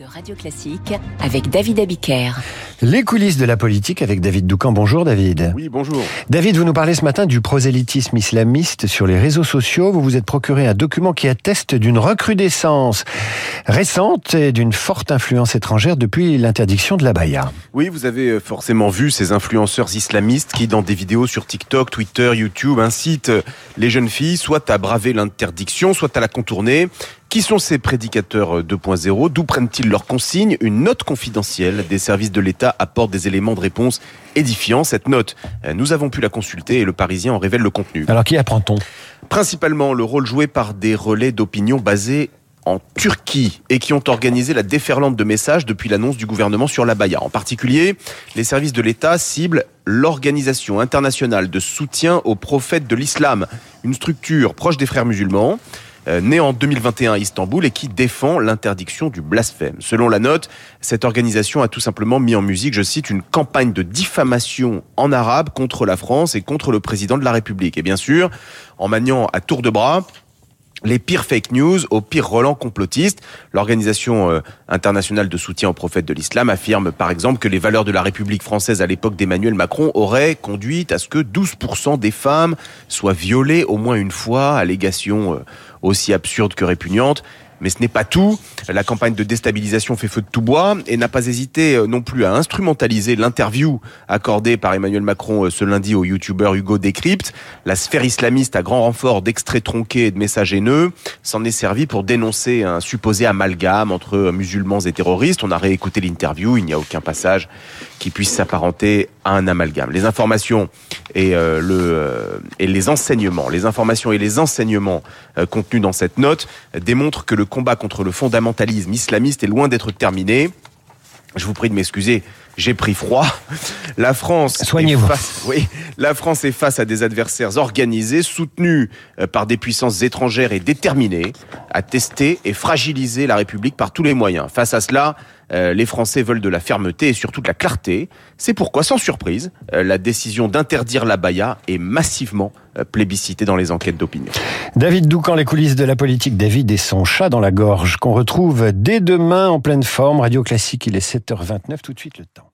de Radio Classique avec David Abiker. Les coulisses de la politique avec David Doucan. Bonjour David. Oui, bonjour. David, vous nous parlez ce matin du prosélytisme islamiste sur les réseaux sociaux. Vous vous êtes procuré un document qui atteste d'une recrudescence récente et d'une forte influence étrangère depuis l'interdiction de la baya. Oui, vous avez forcément vu ces influenceurs islamistes qui, dans des vidéos sur TikTok, Twitter, YouTube, incitent les jeunes filles soit à braver l'interdiction, soit à la contourner. Qui sont ces prédicateurs 2.0 D'où prennent-ils leurs consignes? Une note confidentielle des services de l'État apporte des éléments de réponse édifiants. Cette note, nous avons pu la consulter et le Parisien en révèle le contenu. Alors qui apprend-on Principalement le rôle joué par des relais d'opinion basés en Turquie et qui ont organisé la déferlante de messages depuis l'annonce du gouvernement sur la Baïa. En particulier, les services de l'État ciblent l'Organisation internationale de soutien aux prophètes de l'islam, une structure proche des frères musulmans. Euh, né en 2021 à Istanbul et qui défend l'interdiction du blasphème. Selon la note, cette organisation a tout simplement mis en musique, je cite, une campagne de diffamation en arabe contre la France et contre le président de la République. Et bien sûr, en maniant à tour de bras les pires fake news aux pires relents complotistes. L'Organisation euh, internationale de soutien aux prophètes de l'islam affirme par exemple que les valeurs de la République française à l'époque d'Emmanuel Macron auraient conduit à ce que 12% des femmes soient violées au moins une fois, allégation euh, aussi absurde que répugnante. Mais ce n'est pas tout. La campagne de déstabilisation fait feu de tout bois et n'a pas hésité euh, non plus à instrumentaliser l'interview accordée par Emmanuel Macron euh, ce lundi au youtubeur Hugo Décrypte. La sphère islamiste à grand renfort d'extraits tronqués et de messages haineux s'en est servi pour dénoncer un supposé amalgame entre musulmans et terroristes. On a réécouté l'interview, il n'y a aucun passage qui puisse s'apparenter à un amalgame. Les informations et, euh, le, et les enseignements, les informations et les enseignements contenus dans cette note démontrent que le combat contre le fondamentalisme islamiste est loin d'être terminé. Je vous prie de m'excuser, j'ai pris froid. La France, Soignez-vous. oui, la France est face à des adversaires organisés, soutenus euh, par des puissances étrangères et déterminés à tester et fragiliser la République par tous les moyens. Face à cela, euh, les Français veulent de la fermeté et surtout de la clarté. C'est pourquoi, sans surprise, euh, la décision d'interdire la baya est massivement plébiscitée dans les enquêtes d'opinion. David Doucan, les coulisses de la politique, David et son chat dans la gorge, qu'on retrouve dès demain en pleine forme. Radio Classique, il est 7h29, tout de suite le temps.